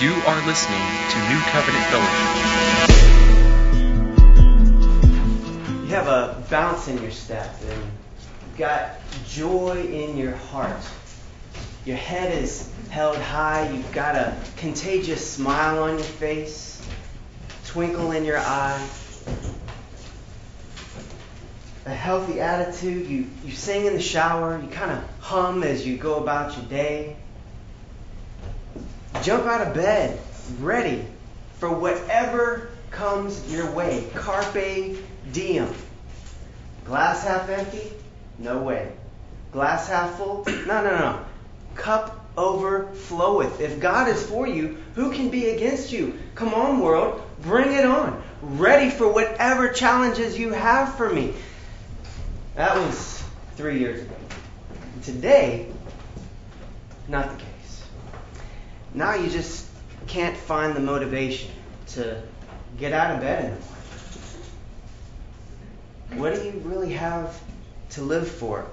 You are listening to New Covenant Fellowship. You have a bounce in your step and you've got joy in your heart. Your head is held high. You've got a contagious smile on your face, twinkle in your eye, a healthy attitude. You, you sing in the shower. You kind of hum as you go about your day. Jump out of bed, ready for whatever comes your way. Carpe diem. Glass half empty? No way. Glass half full? No, no, no. Cup overfloweth. If God is for you, who can be against you? Come on, world. Bring it on. Ready for whatever challenges you have for me. That was three years ago. Today, not the case. Now you just can't find the motivation to get out of bed in the morning. What do you really have to live for?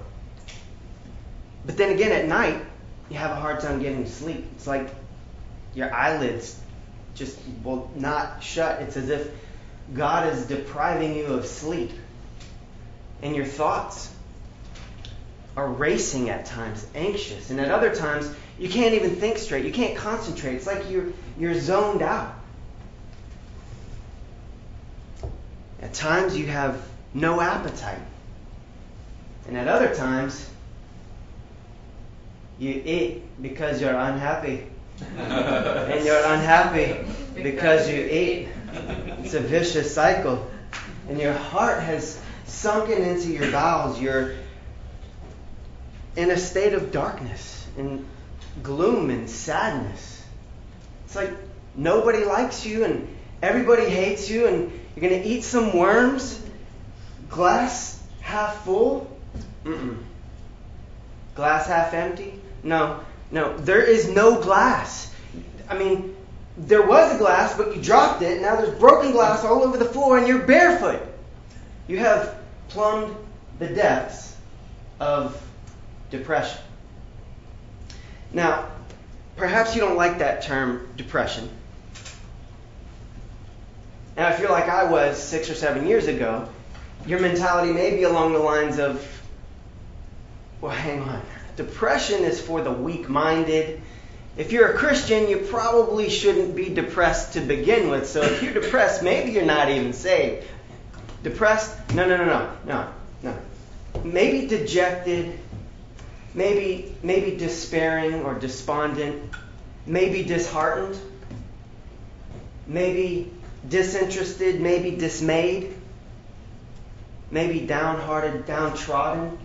But then again, at night, you have a hard time getting to sleep. It's like your eyelids just will not shut. It's as if God is depriving you of sleep. And your thoughts are racing at times, anxious. And at other times, you can't even think straight. You can't concentrate. It's like you're, you're zoned out. At times, you have no appetite. And at other times, you eat because you're unhappy. and you're unhappy because you eat. It's a vicious cycle. And your heart has sunken into your bowels. You're in a state of darkness and gloom and sadness. It's like nobody likes you and everybody hates you, and you're going to eat some worms. Glass half full? Mm-mm. Glass half empty? No, no. There is no glass. I mean, there was a glass, but you dropped it. And now there's broken glass all over the floor, and you're barefoot. You have plumbed the depths of depression. Now, perhaps you don't like that term, depression. Now, if you're like I was six or seven years ago, your mentality may be along the lines of, well, hang on. Depression is for the weak minded. If you're a Christian, you probably shouldn't be depressed to begin with. So if you're depressed, maybe you're not even saved. Depressed? No, no, no, no, no, no. Maybe dejected, maybe maybe despairing or despondent, maybe disheartened, maybe disinterested, maybe dismayed, maybe downhearted, downtrodden,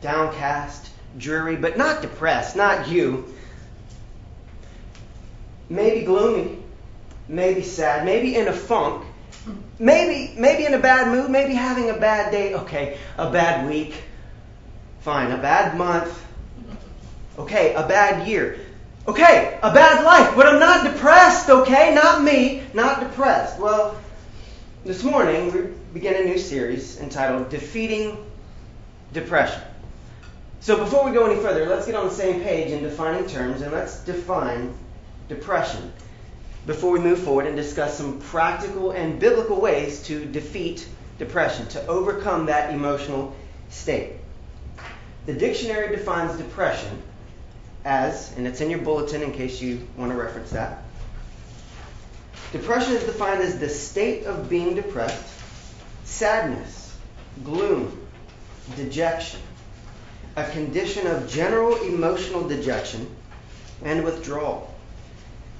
downcast, dreary, but not depressed, not you. Maybe gloomy, maybe sad, maybe in a funk, maybe maybe in a bad mood, maybe having a bad day, okay, a bad week, fine, a bad month, okay, a bad year. Okay, a bad life, but I'm not depressed, okay? Not me, not depressed. Well, this morning we begin a new series entitled Defeating Depression. So before we go any further, let's get on the same page in defining terms and let's define depression before we move forward and discuss some practical and biblical ways to defeat depression, to overcome that emotional state. The dictionary defines depression as, and it's in your bulletin in case you want to reference that. Depression is defined as the state of being depressed, sadness, gloom, dejection, a condition of general emotional dejection and withdrawal.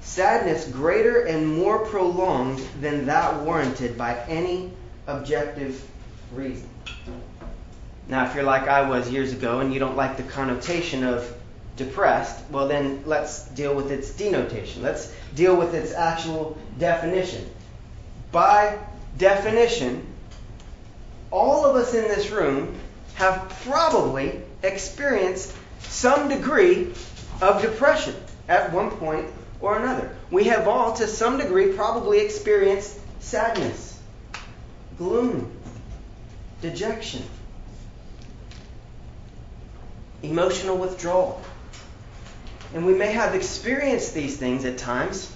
Sadness greater and more prolonged than that warranted by any objective reason. Now, if you're like I was years ago and you don't like the connotation of depressed, well, then let's deal with its denotation. Let's deal with its actual definition. By definition, all of us in this room have probably experienced some degree of depression at one point or another. We have all, to some degree, probably experienced sadness, gloom, dejection, emotional withdrawal. And we may have experienced these things at times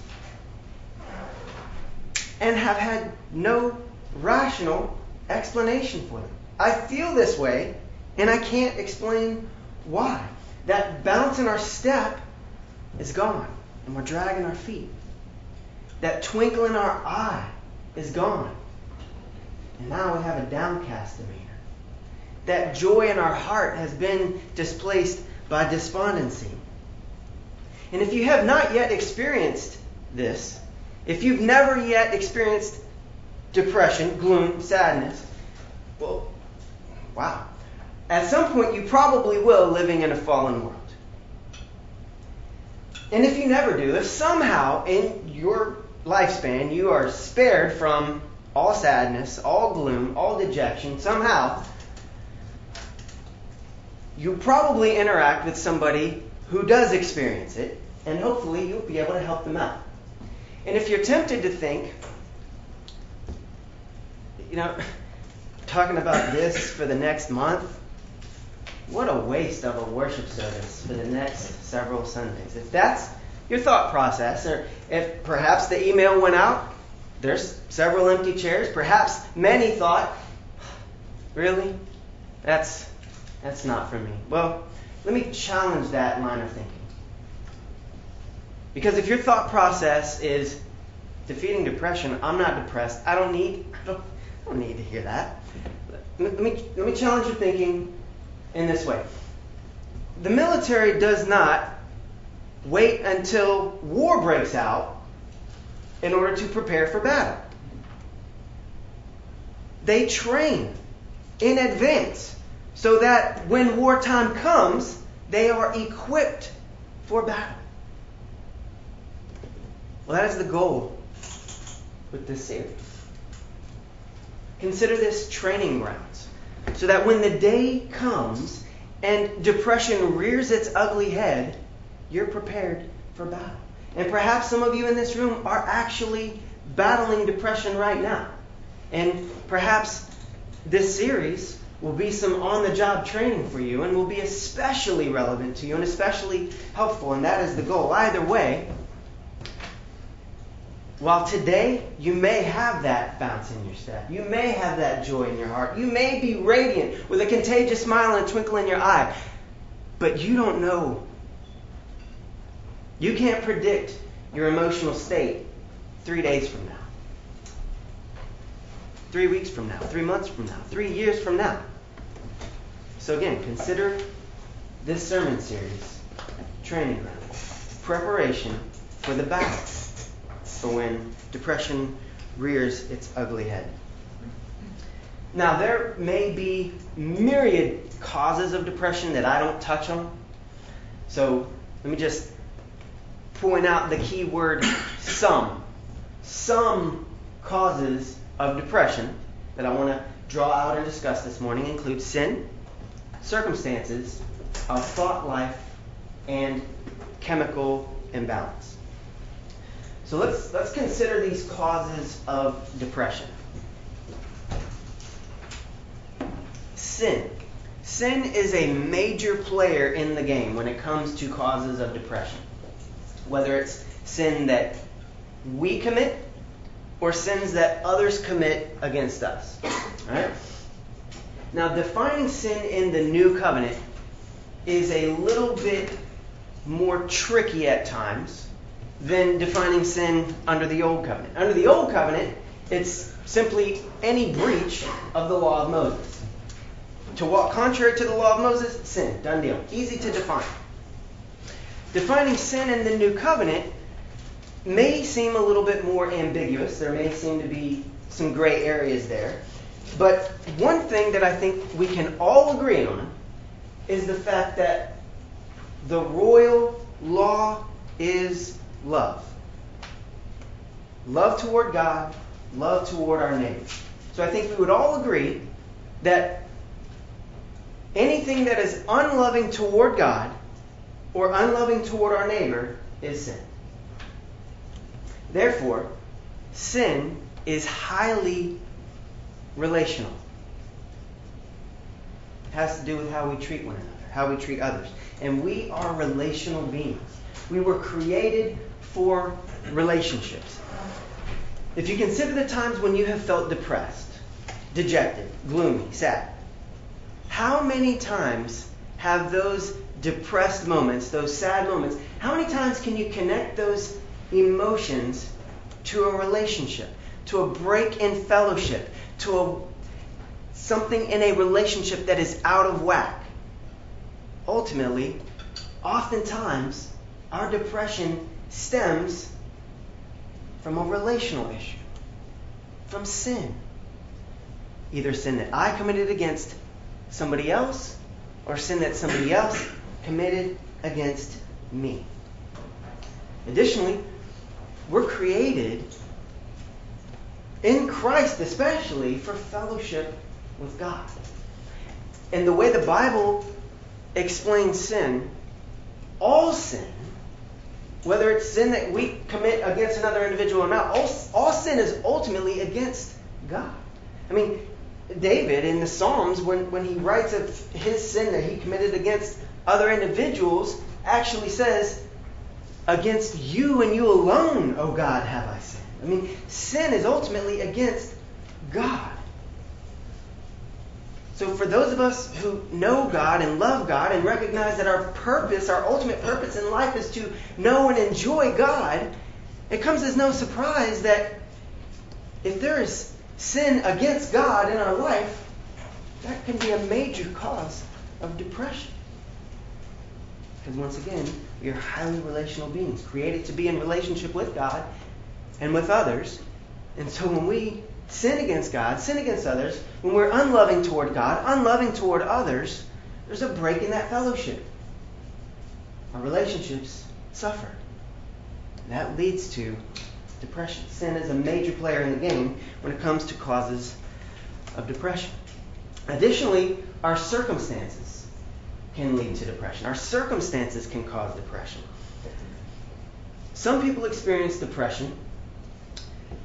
and have had no rational explanation for them. I feel this way and I can't explain why. That bounce in our step is gone and we're dragging our feet. That twinkle in our eye is gone. And now we have a downcast demeanor. That joy in our heart has been displaced by despondency. And if you have not yet experienced this, if you've never yet experienced depression, gloom, sadness, well, wow. At some point, you probably will living in a fallen world. And if you never do, if somehow in your lifespan you are spared from all sadness, all gloom, all dejection, somehow, you probably interact with somebody who does experience it, and hopefully you'll be able to help them out. And if you're tempted to think, you know, talking about this for the next month, what a waste of a worship service for the next several Sundays. If that's your thought process, or if perhaps the email went out, there's several empty chairs, perhaps many thought, really? That's that's not for me. Well, let me challenge that line of thinking. Because if your thought process is defeating depression, I'm not depressed. I don't need I don't, I don't need to hear that. Let me let me challenge your thinking in this way. The military does not wait until war breaks out in order to prepare for battle. They train in advance so that when wartime comes, they are equipped for battle. Well, that is the goal with this series. Consider this training grounds so that when the day comes and depression rears its ugly head, you're prepared for battle. And perhaps some of you in this room are actually battling depression right now. And perhaps this series will be some on the job training for you and will be especially relevant to you and especially helpful. And that is the goal. Either way, while today you may have that bounce in your step, you may have that joy in your heart, you may be radiant with a contagious smile and a twinkle in your eye, but you don't know. You can't predict your emotional state three days from now, three weeks from now, three months from now, three years from now. So, again, consider this sermon series training ground, preparation for the battle for when depression rears its ugly head. Now, there may be myriad causes of depression that I don't touch on. So, let me just point out the key word some. Some causes of depression that I want to draw out and discuss this morning include sin, circumstances, our thought life, and chemical imbalance. So let's, let's consider these causes of depression. Sin. Sin is a major player in the game when it comes to causes of depression. Whether it's sin that we commit or sins that others commit against us. Right? Now, defining sin in the new covenant is a little bit more tricky at times than defining sin under the Old Covenant. Under the Old Covenant, it's simply any breach of the law of Moses. To walk contrary to the law of Moses, sin. Done deal. Easy to define. Defining sin in the New Covenant may seem a little bit more ambiguous. There may seem to be some gray areas there. But one thing that I think we can all agree on is the fact that the royal law is love. Love toward God, love toward our neighbor. So I think we would all agree that anything that is unloving toward God or unloving toward our neighbor is sin. Therefore, sin is highly relational. It has to do with how we treat one another, how we treat others. And we are relational beings. We were created for relationships. If you consider the times when you have felt depressed, dejected, gloomy, sad, how many times have those depressed moments, those sad moments, how many times can you connect those emotions to a relationship, to a break in fellowship, to a something in a relationship that is out of whack? Ultimately, oftentimes, our depression stems from a relational issue, from sin. Either sin that I committed against somebody else or sin that somebody else committed against me. Additionally, we're created in Christ, especially for fellowship with God. And the way the Bible explains sin, all sin, whether it's sin that we commit against another individual or not, all, all sin is ultimately against God. I mean, David in the Psalms, when, when he writes of his sin that he committed against other individuals, actually says, Against you and you alone, O God, have I sinned. I mean, sin is ultimately against God. So, for those of us who know God and love God and recognize that our purpose, our ultimate purpose in life is to know and enjoy God, it comes as no surprise that if there is sin against God in our life, that can be a major cause of depression. Because once again, we are highly relational beings, created to be in relationship with God and with others. And so when we sin against God, sin against others, when we're unloving toward God, unloving toward others, there's a break in that fellowship. Our relationships suffer. That leads to depression. Sin is a major player in the game when it comes to causes of depression. Additionally, our circumstances can lead to depression. Our circumstances can cause depression. Some people experience depression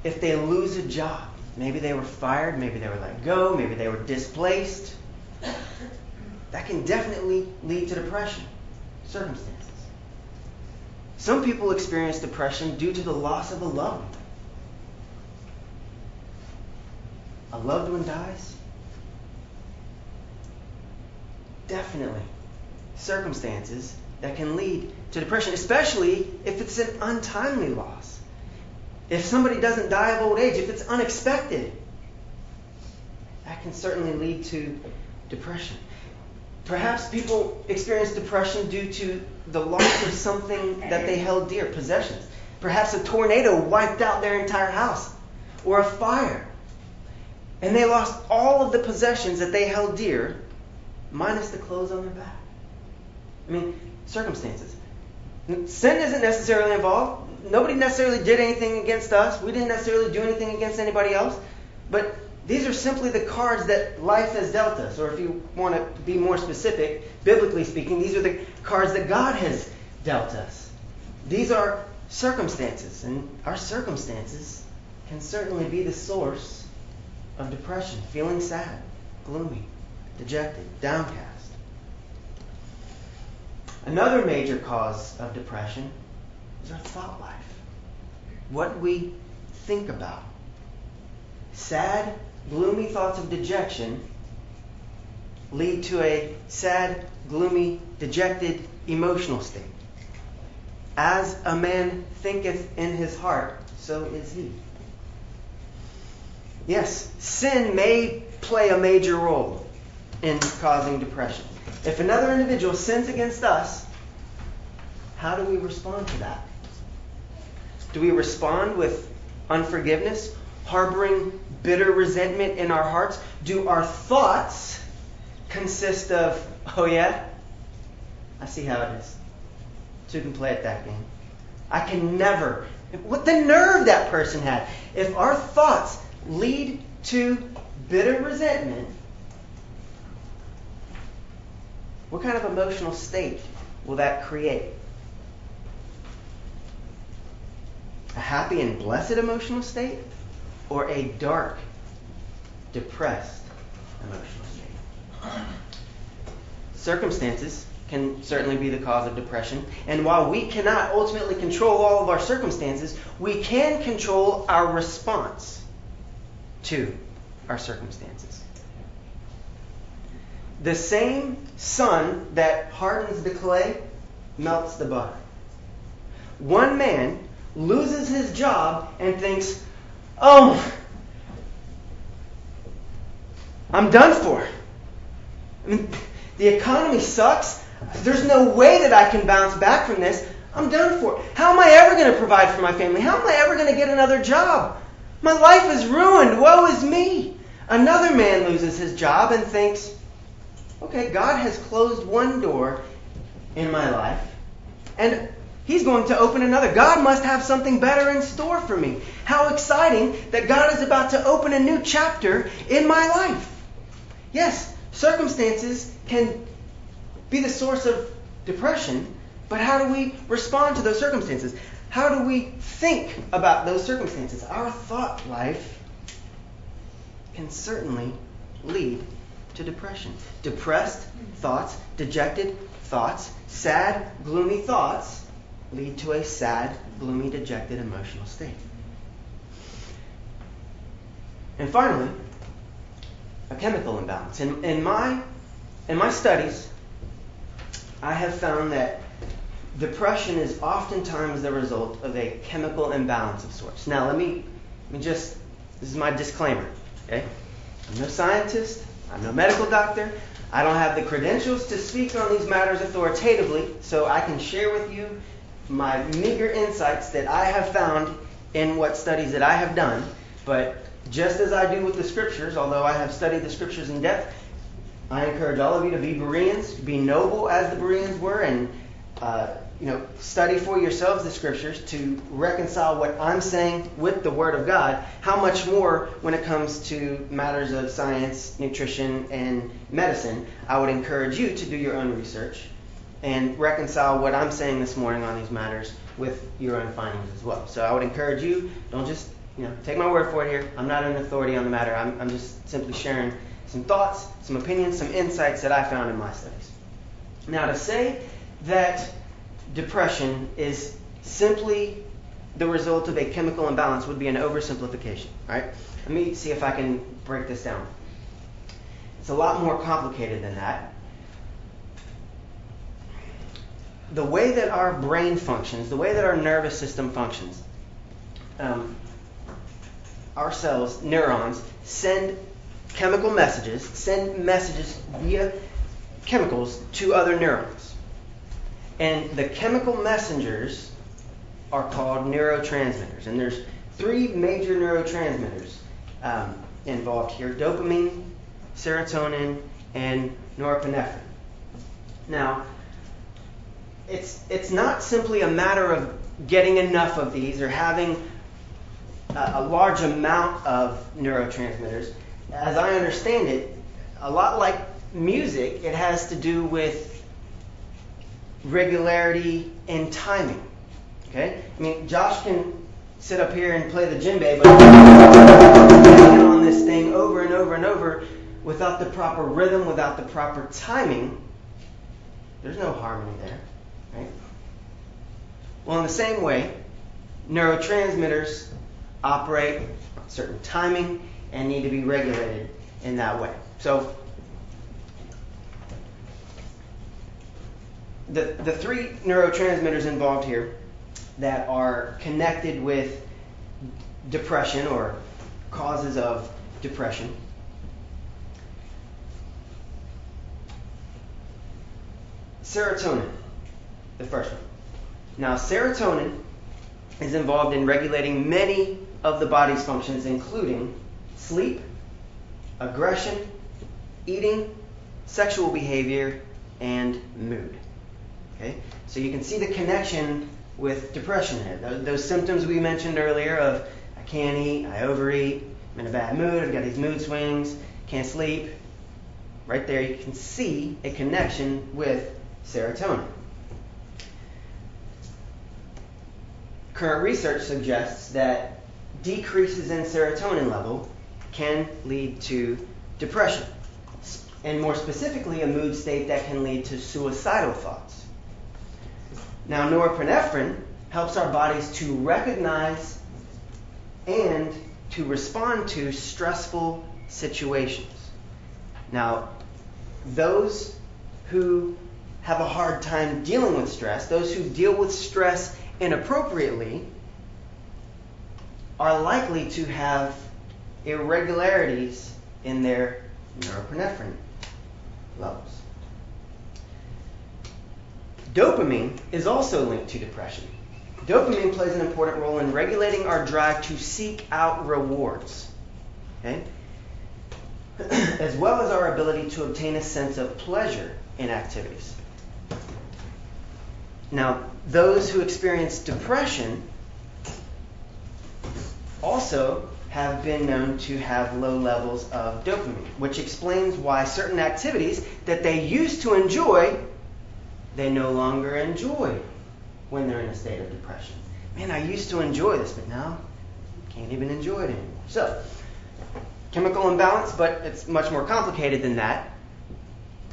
if they lose a job. Maybe they were fired, maybe they were let go, maybe they were displaced. That can definitely lead to depression. Circumstances. Some people experience depression due to the loss of a loved one. A loved one dies? Definitely. Circumstances that can lead to depression, especially if it's an untimely loss. If somebody doesn't die of old age, if it's unexpected, that can certainly lead to depression. Perhaps people experience depression due to the loss of something that they held dear, possessions. Perhaps a tornado wiped out their entire house, or a fire. And they lost all of the possessions that they held dear, minus the clothes on their back. I mean, circumstances. Sin isn't necessarily involved. Nobody necessarily did anything against us. We didn't necessarily do anything against anybody else. But these are simply the cards that life has dealt us. Or if you want to be more specific, biblically speaking, these are the cards that God has dealt us. These are circumstances. And our circumstances can certainly be the source of depression, feeling sad, gloomy, dejected, downcast. Another major cause of depression is our thought life. What we think about. Sad, gloomy thoughts of dejection lead to a sad, gloomy, dejected emotional state. As a man thinketh in his heart, so is he. Yes, sin may play a major role in causing depression. If another individual sins against us, how do we respond to that? Do we respond with unforgiveness, harboring bitter resentment in our hearts? Do our thoughts consist of, oh yeah, I see how it is. Two can play at that game. I can never. What the nerve that person had. If our thoughts lead to bitter resentment, what kind of emotional state will that create? A happy and blessed emotional state? Or a dark, depressed emotional state? Circumstances can certainly be the cause of depression. And while we cannot ultimately control all of our circumstances, we can control our response to our circumstances. The same sun that hardens the clay melts the butter. One man loses his job and thinks, oh, I'm done for. I mean, the economy sucks. There's no way that I can bounce back from this. I'm done for. How am I ever going to provide for my family? How am I ever going to get another job? My life is ruined. Woe is me. Another man loses his job and thinks, okay, God has closed one door in my life, and He's going to open another. God must have something better in store for me. How exciting that God is about to open a new chapter in my life. Yes, circumstances can be the source of depression, but how do we respond to those circumstances? How do we think about those circumstances? Our thought life can certainly lead to depression. Depressed thoughts, dejected thoughts, sad, gloomy thoughts lead to a sad, gloomy, dejected emotional state. And finally, a chemical imbalance. In, in, my, in my studies, I have found that depression is oftentimes the result of a chemical imbalance of sorts. Now, let me, let me just, this is my disclaimer, okay? I'm no scientist, I'm no medical doctor, I don't have the credentials to speak on these matters authoritatively, so I can share with you my meager insights that I have found in what studies that I have done. But just as I do with the scriptures, although I have studied the scriptures in depth, I encourage all of you to be Bereans, be noble as the Bereans were, and uh, you know study for yourselves the scriptures to reconcile what I'm saying with the Word of God. How much more when it comes to matters of science, nutrition, and medicine? I would encourage you to do your own research and reconcile what I'm saying this morning on these matters with your own findings as well. So I would encourage you, don't just you know take my word for it here. I'm not an authority on the matter. I'm, I'm just simply sharing some thoughts, some opinions, some insights that I found in my studies. Now to say that depression is simply the result of a chemical imbalance would be an oversimplification. Right? Let me see if I can break this down. It's a lot more complicated than that. The way that our brain functions, the way that our nervous system functions, um, our cells, neurons, send chemical messages, send messages via chemicals to other neurons. And the chemical messengers are called neurotransmitters. And there's three major neurotransmitters um, involved here dopamine, serotonin, and norepinephrine. Now, it's it's not simply a matter of getting enough of these or having a, a large amount of neurotransmitters. As I understand it, a lot like music, it has to do with regularity and timing. Okay? I mean, Josh can sit up here and play the djembe, but on this thing over and over and over without the proper rhythm, without the proper timing, there's no harmony there. Right? Well, in the same way, neurotransmitters operate on certain timing and need to be regulated in that way. So, the, the three neurotransmitters involved here that are connected with depression or causes of depression serotonin the first one. Now, serotonin is involved in regulating many of the body's functions, including sleep, aggression, eating, sexual behavior, and mood. Okay? So you can see the connection with depression here. Those, those symptoms we mentioned earlier of I can't eat, I overeat, I'm in a bad mood, I've got these mood swings, can't sleep. Right there, you can see a connection with serotonin. Current research suggests that decreases in serotonin level can lead to depression. and more specifically, a mood state that can lead to suicidal thoughts. Now, norepinephrine helps our bodies to recognize and to respond to stressful situations. Now, those who have a hard time dealing with stress, those who deal with stress inappropriately, are likely to have irregularities in their norepinephrine levels. Dopamine is also linked to depression. Dopamine plays an important role in regulating our drive to seek out rewards, okay? as well as our ability to obtain a sense of pleasure in activities. Now, those who experience depression also have been known to have low levels of dopamine, which explains why certain activities that they used to enjoy, they no longer enjoy when they're in a state of depression. Man, I used to enjoy this, but now can't even enjoy it anymore. So, chemical imbalance, but it's much more complicated than that.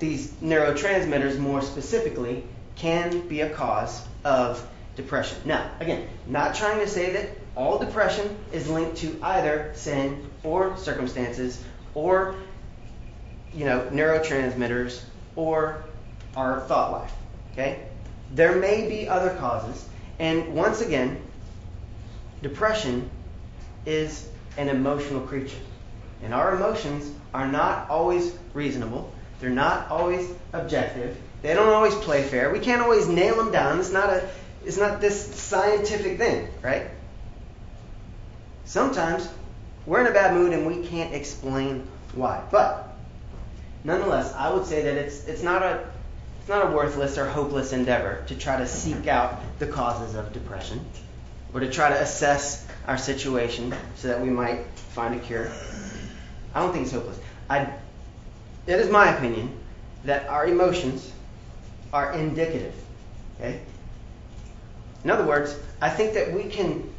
These neurotransmitters, more specifically, can be a cause of depression. Now, again, not trying to say that all depression is linked to either sin or circumstances or you know neurotransmitters or our thought life. Okay? There may be other causes, and once again, depression is an emotional creature. And our emotions are not always reasonable. They're not always objective. They don't always play fair. We can't always nail them down. It's not a it's not this scientific thing, right? Sometimes we're in a bad mood and we can't explain why. But nonetheless, I would say that it's it's not a it's not a worthless or hopeless endeavor to try to seek out the causes of depression or to try to assess our situation so that we might find a cure. I don't think it's hopeless. I, it is my opinion that our emotions are indicative. Okay? In other words, I think that we can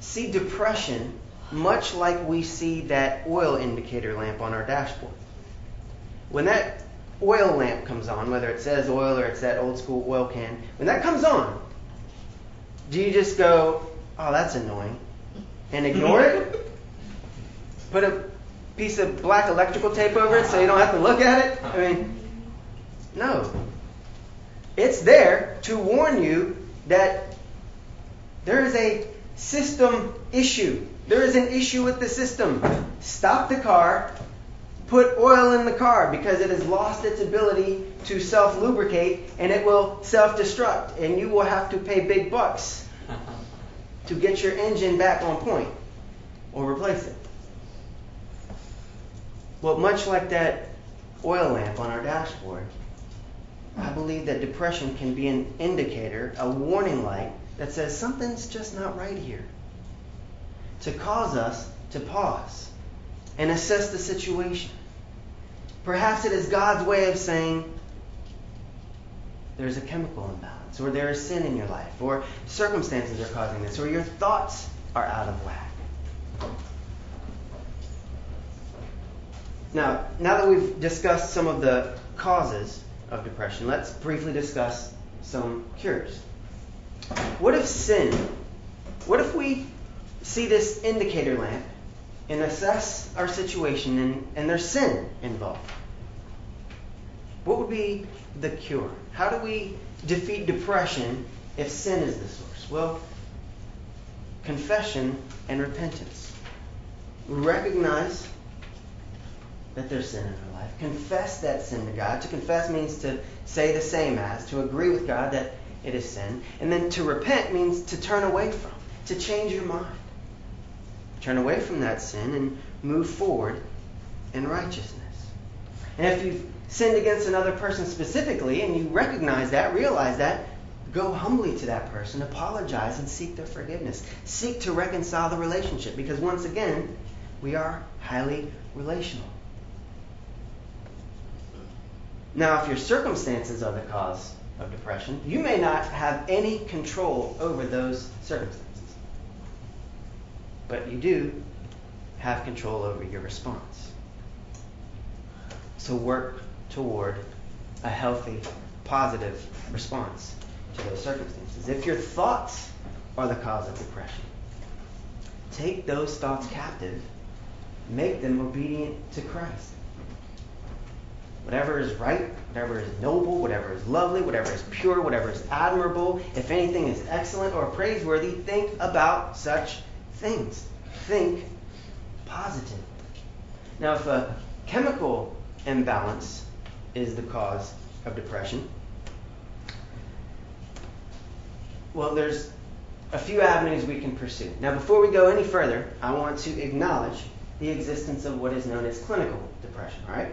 see depression much like we see that oil indicator lamp on our dashboard. When that oil lamp comes on, whether it says oil or it's that old school oil can, when that comes on, do you just go, oh, that's annoying, and ignore it? Put a piece of black electrical tape over it so you don't have to look at it? I mean, no. It's there to warn you that there is a system issue. There is an issue with the system. Stop the car, put oil in the car because it has lost its ability to self lubricate and it will self destruct. And you will have to pay big bucks to get your engine back on point or replace it. Well, much like that oil lamp on our dashboard, I believe that depression can be an indicator, a warning light that says something's just not right here. To cause us to pause and assess the situation. Perhaps it is God's way of saying there's a chemical imbalance, or there is sin in your life, or circumstances are causing this, or your thoughts are out of whack. Now, now that we've discussed some of the causes of depression, let's briefly discuss some cures. What if sin, what if we see this indicator lamp and assess our situation and, and there's sin involved? What would be the cure? How do we defeat depression if sin is the source? Well, confession and repentance. Recognize that there's sin in our life. Confess that sin to God. To confess means to say the same as, to agree with God that it is sin. And then to repent means to turn away from, to change your mind. Turn away from that sin and move forward in righteousness. And if you've sinned against another person specifically and you recognize that, realize that, go humbly to that person, apologize, and seek their forgiveness. Seek to reconcile the relationship because once again, we are highly relational. Now, if your circumstances are the cause of depression, you may not have any control over those circumstances. But you do have control over your response. So work toward a healthy, positive response to those circumstances. If your thoughts are the cause of depression, take those thoughts captive, make them obedient to Christ. Whatever is right, whatever is noble, whatever is lovely, whatever is pure, whatever is admirable, if anything is excellent or praiseworthy, think about such things. Think positive. Now, if a chemical imbalance is the cause of depression, well, there's a few avenues we can pursue. Now, before we go any further, I want to acknowledge the existence of what is known as clinical depression, all right?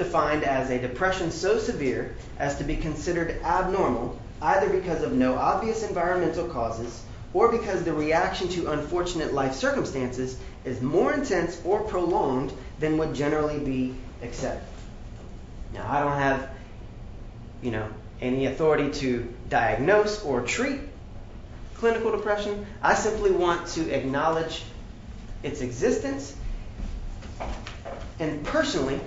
Defined as a depression so severe as to be considered abnormal either because of no obvious environmental causes or because the reaction to unfortunate life circumstances is more intense or prolonged than would generally be accepted. Now, I don't have, you know, any authority to diagnose or treat clinical depression. I simply want to acknowledge its existence. And personally,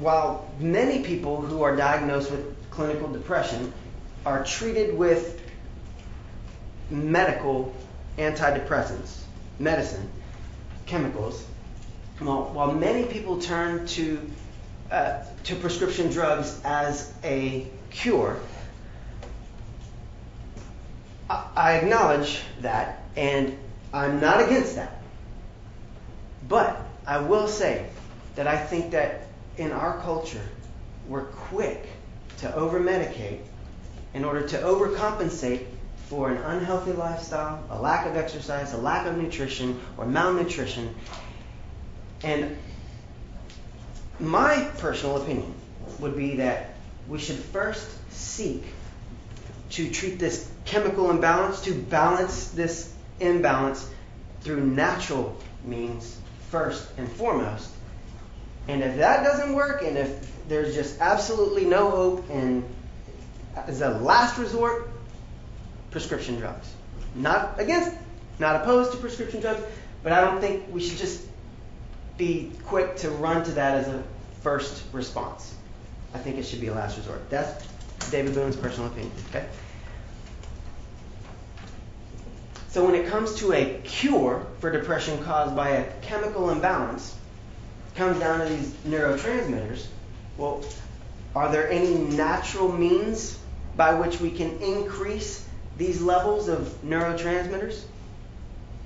while many people who are diagnosed with clinical depression are treated with medical antidepressants, medicine, chemicals, well, while many people turn to uh, to prescription drugs as a cure, I, I acknowledge that, and I'm not against that. But I will say that I think that in our culture, we're quick to over medicate in order to overcompensate for an unhealthy lifestyle, a lack of exercise, a lack of nutrition, or malnutrition. And my personal opinion would be that we should first seek to treat this chemical imbalance, to balance this imbalance through natural means first and foremost. And if that doesn't work, and if there's just absolutely no hope, and as a last resort, prescription drugs. Not against, not opposed to prescription drugs, but I don't think we should just be quick to run to that as a first response. I think it should be a last resort. That's David Boone's personal opinion. Okay. So when it comes to a cure for depression caused by a chemical imbalance, comes down to these neurotransmitters. Well, are there any natural means by which we can increase these levels of neurotransmitters?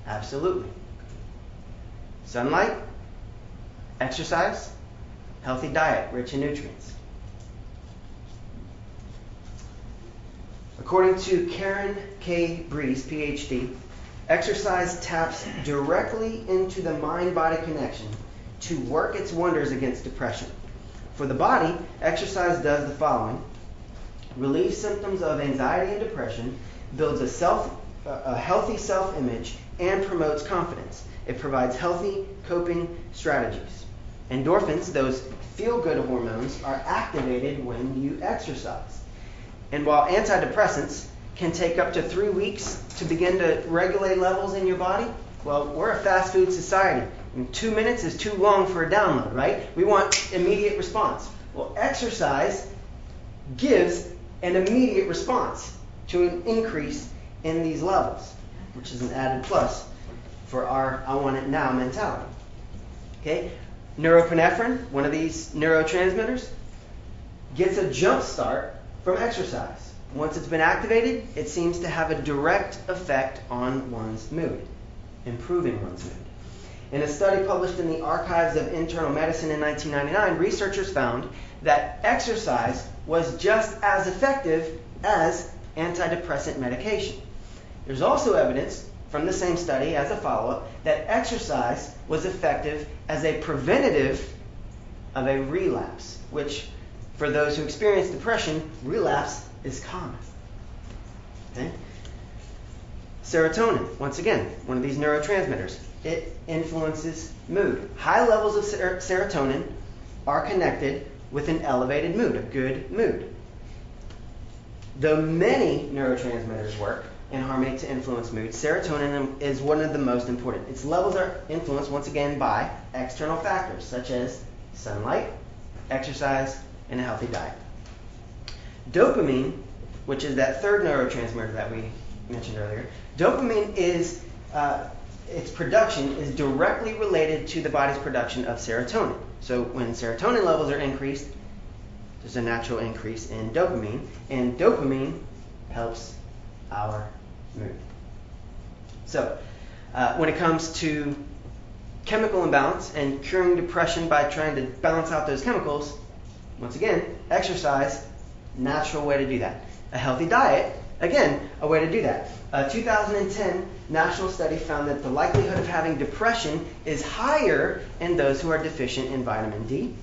Absolutely. Sunlight, exercise, healthy diet rich in nutrients. According to Karen K. Breeze, PhD, exercise taps directly into the mind body connection to work its wonders against depression. For the body, exercise does the following relieves symptoms of anxiety and depression, builds a, self, a healthy self image, and promotes confidence. It provides healthy coping strategies. Endorphins, those feel good hormones, are activated when you exercise. And while antidepressants can take up to three weeks to begin to regulate levels in your body, well, we're a fast food society. And two minutes is too long for a download, right? We want immediate response. Well, exercise gives an immediate response to an increase in these levels, which is an added plus for our I want it now mentality. Okay? Norepinephrine, one of these neurotransmitters, gets a jump start from exercise. Once it's been activated, it seems to have a direct effect on one's mood, improving one's mood. In a study published in the Archives of Internal Medicine in 1999, researchers found that exercise was just as effective as antidepressant medication. There's also evidence from the same study as a follow up that exercise was effective as a preventative of a relapse, which, for those who experience depression, relapse is common. Okay? Serotonin, once again, one of these neurotransmitters, it influences mood. High levels of ser- serotonin are connected with an elevated mood, a good mood. Though many neurotransmitters work in harmony to influence mood, serotonin is one of the most important. Its levels are influenced once again by external factors such as sunlight, exercise, and a healthy diet. Dopamine, which is that third neurotransmitter that we mentioned earlier, dopamine is uh, its production is directly related to the body's production of serotonin. So when serotonin levels are increased, there's a natural increase in dopamine, and dopamine helps our mood. So uh, when it comes to chemical imbalance and curing depression by trying to balance out those chemicals, once again, exercise, natural way to do that. A healthy diet, again, a way to do that. A 2010 national study found that the likelihood of having depression is higher in those who are deficient in vitamin D.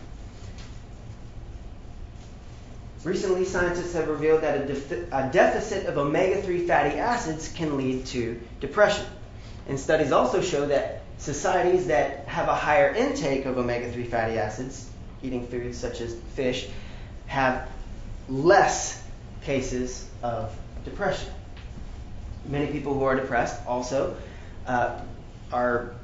Recently, scientists have revealed that a, a deficit of omega 3 fatty acids can lead to depression. And studies also show that societies that have a higher intake of omega 3 fatty acids, eating foods such as fish, have less cases of depression. Many people who are depressed also uh, are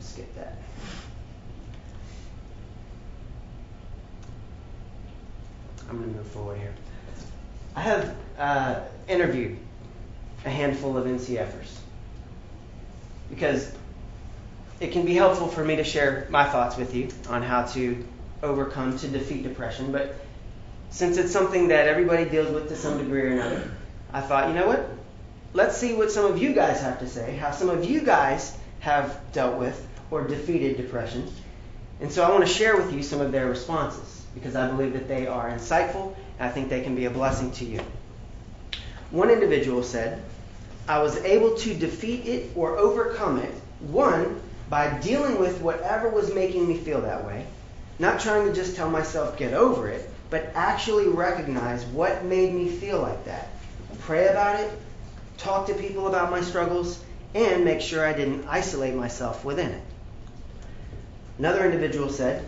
skip that. I'm going to move forward here. I have uh, interviewed a handful of NCFers because it can be helpful for me to share my thoughts with you on how to overcome, to defeat depression. But since it's something that everybody deals with to some degree or another, I thought, you know what? Let's see what some of you guys have to say, how some of you guys have dealt with or defeated depression. And so I want to share with you some of their responses because I believe that they are insightful and I think they can be a blessing to you. One individual said, I was able to defeat it or overcome it, one, by dealing with whatever was making me feel that way, not trying to just tell myself, get over it, but actually recognize what made me feel like that. Pray about it, talk to people about my struggles, and make sure I didn't isolate myself within it. Another individual said,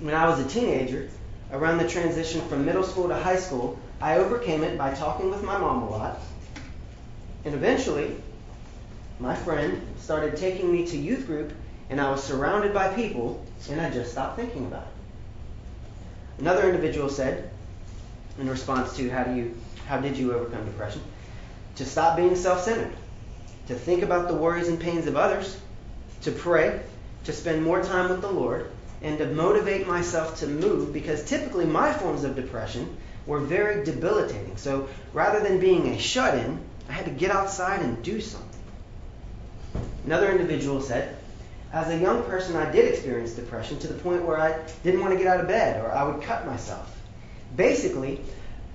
when I was a teenager, around the transition from middle school to high school, I overcame it by talking with my mom a lot. And eventually, my friend started taking me to youth group, and I was surrounded by people, and I just stopped thinking about it. Another individual said, in response to how do you how did you overcome depression? To stop being self-centered, to think about the worries and pains of others, to pray, to spend more time with the Lord, and to motivate myself to move because typically my forms of depression were very debilitating. So rather than being a shut in, I had to get outside and do something. Another individual said, as a young person, I did experience depression to the point where I didn't want to get out of bed or I would cut myself. Basically,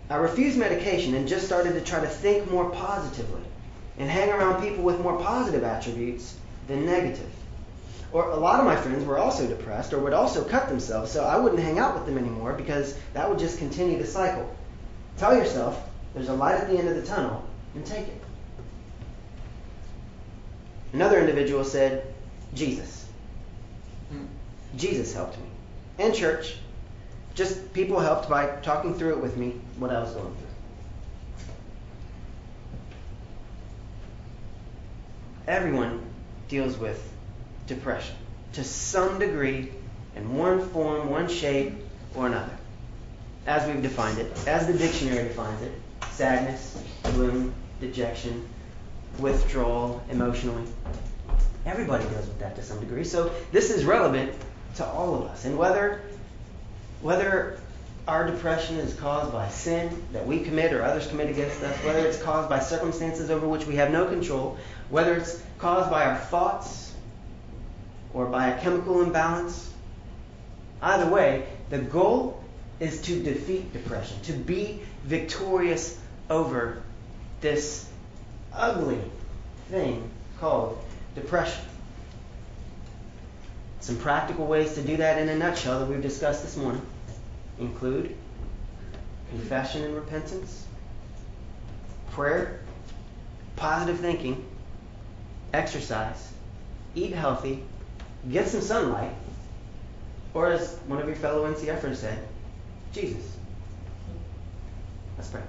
I refused medication and just started to try to think more positively and hang around people with more positive attributes than negative. Or a lot of my friends were also depressed or would also cut themselves, so I wouldn't hang out with them anymore because that would just continue the cycle. Tell yourself there's a light at the end of the tunnel and take it. Another individual said, Jesus. Jesus helped me. And church. Just people helped by talking through it with me, what I was going through. Everyone deals with depression to some degree in one form, one shape, or another. As we've defined it, as the dictionary defines it sadness, gloom, dejection, withdrawal emotionally. Everybody deals with that to some degree. So this is relevant to all of us. And whether whether our depression is caused by sin that we commit or others commit against us, whether it's caused by circumstances over which we have no control, whether it's caused by our thoughts or by a chemical imbalance, either way, the goal is to defeat depression, to be victorious over this ugly thing called depression. Some practical ways to do that in a nutshell that we've discussed this morning include confession and repentance, prayer, positive thinking, exercise, eat healthy, get some sunlight, Or as one of your fellow NCFers said, Jesus. Let's pray.